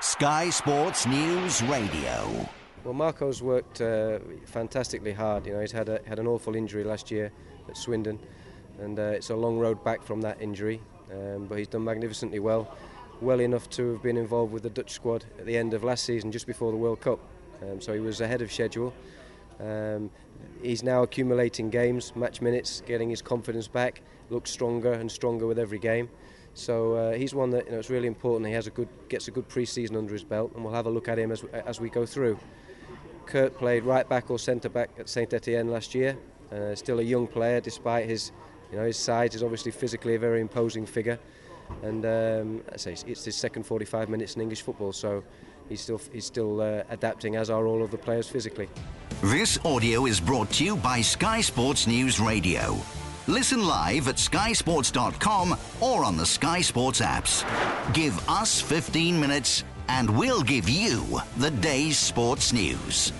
Sky Sports News Radio. Well, Marco's worked uh, fantastically hard. You know, he's had a, had an awful injury last year at Swindon, and uh, it's a long road back from that injury. Um, but he's done magnificently well, well enough to have been involved with the Dutch squad at the end of last season, just before the World Cup. Um, so he was ahead of schedule. Um, he's now accumulating games, match minutes, getting his confidence back. Looks stronger and stronger with every game. So uh, he's one that you know it's really important. He has a good gets a good pre-season under his belt, and we'll have a look at him as as we go through. Kurt played right back or centre back at Saint Etienne last year. Uh, still a young player, despite his you know his size. Is obviously physically a very imposing figure, and um, I say it's his second 45 minutes in English football. So he's still he's still uh, adapting, as are all of the players physically. This audio is brought to you by Sky Sports News Radio. Listen live at skysports.com or on the Sky Sports apps. Give us 15 minutes and we'll give you the day's sports news.